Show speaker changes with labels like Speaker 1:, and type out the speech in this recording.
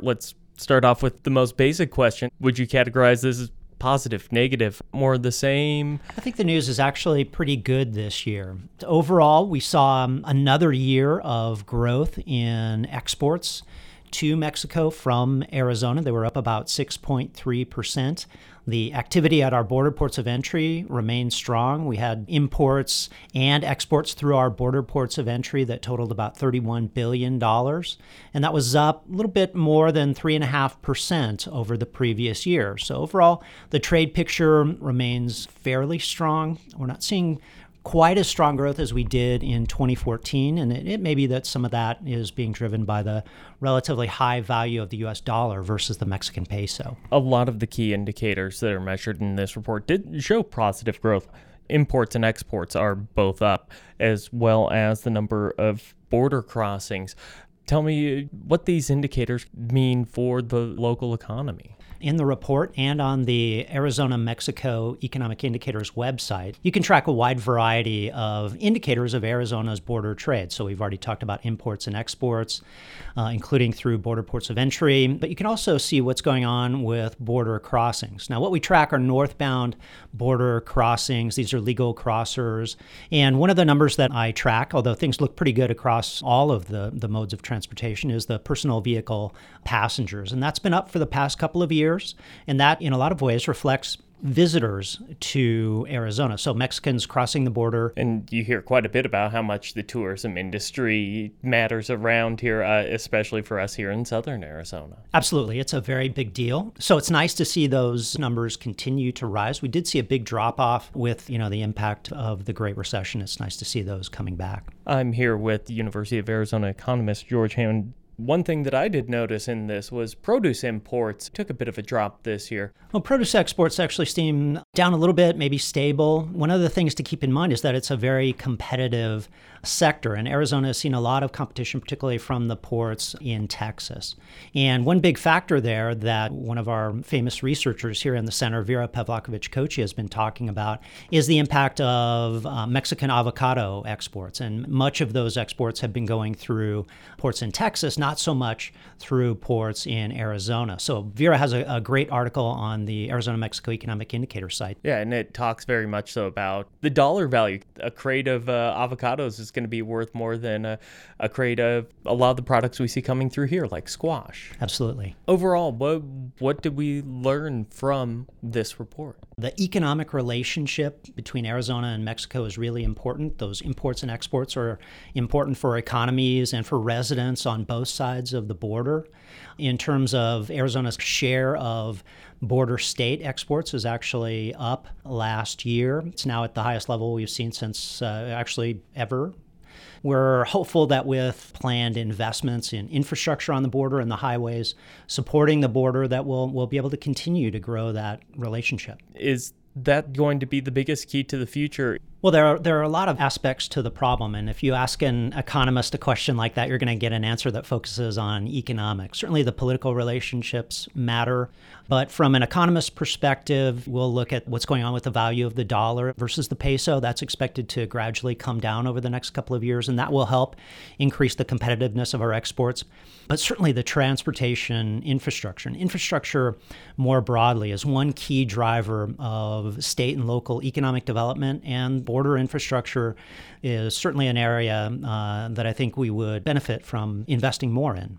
Speaker 1: Let's start off with the most basic question. Would you categorize this as positive, negative, more the same?
Speaker 2: I think the news is actually pretty good this year. Overall, we saw um, another year of growth in exports to Mexico from Arizona. They were up about 6.3%. The activity at our border ports of entry remained strong. We had imports and exports through our border ports of entry that totaled about $31 billion. And that was up a little bit more than 3.5% over the previous year. So, overall, the trade picture remains fairly strong. We're not seeing quite as strong growth as we did in 2014. And it, it, may be that some of that is being driven by the relatively high value of the US dollar versus the Mexican peso.
Speaker 1: A lot of the key indicators that are measured in this report did show positive growth. Imports and exports are both up, as well as the number of border crossings. Tell me what these indicators mean for the local economy
Speaker 2: in the report and on the Arizona Mexico Economic Indicators website, you can track a wide variety of indicators of Arizona's border trade. So we've already talked about imports and exports, uh, including through border ports of entry, but you can also see what's going on with border crossings. Now, what we track are northbound border crossings. These are legal crossers. And one of the numbers that I track, although things look pretty good across all of the, the modes of transportation, is the personal vehicle passengers. And that's been up for the past couple of years years. And that, in a lot of ways, reflects visitors to Arizona. So Mexicans crossing the border.
Speaker 1: And you hear quite a bit about how much the tourism industry matters around here, uh, especially for us here in southern Arizona.
Speaker 2: Absolutely. It's a very big deal. So it's nice to see those numbers continue to rise. We did see a big drop off with, you know, the impact of the Great Recession. It's nice to see those coming back.
Speaker 1: I'm here with University of Arizona economist George Hammond. One thing that I did notice in this was produce imports took a bit of a drop this year.
Speaker 2: Well, produce exports actually seem down a little bit, maybe stable. One of the things to keep in mind is that it's a very competitive sector, and Arizona has seen a lot of competition, particularly from the ports in Texas. And one big factor there that one of our famous researchers here in the center, Vera Pavlakovich Kochi, has been talking about is the impact of uh, Mexican avocado exports. And much of those exports have been going through ports in Texas, not so much through ports in Arizona. So Vera has a, a great article on the Arizona Mexico Economic Indicator site.
Speaker 1: Yeah, and it talks very much so about the dollar value. A crate of uh, avocados is going to be worth more than a, a crate of a lot of the products we see coming through here, like squash.
Speaker 2: Absolutely.
Speaker 1: Overall, what what did we learn from this report?
Speaker 2: The economic relationship between Arizona and Mexico is really important. Those imports and exports are important for economies and for residents on both sides of the border. In terms of Arizona's share of border state exports is actually up last year. It's now at the highest level we've seen since uh, actually ever we're hopeful that with planned investments in infrastructure on the border and the highways supporting the border that we'll, we'll be able to continue to grow that relationship.
Speaker 1: Is that going to be the biggest key to the future?
Speaker 2: Well, there are, there are a lot of aspects to the problem. And if you ask an economist a question like that, you're going to get an answer that focuses on economics. Certainly, the political relationships matter. But from an economist perspective, we'll look at what's going on with the value of the dollar versus the peso. That's expected to gradually come down over the next couple of years, and that will help increase the competitiveness of our exports. But certainly, the transportation infrastructure and infrastructure more broadly is one key driver of state and local economic development and border infrastructure is certainly an area uh, that I think we would benefit from investing more in.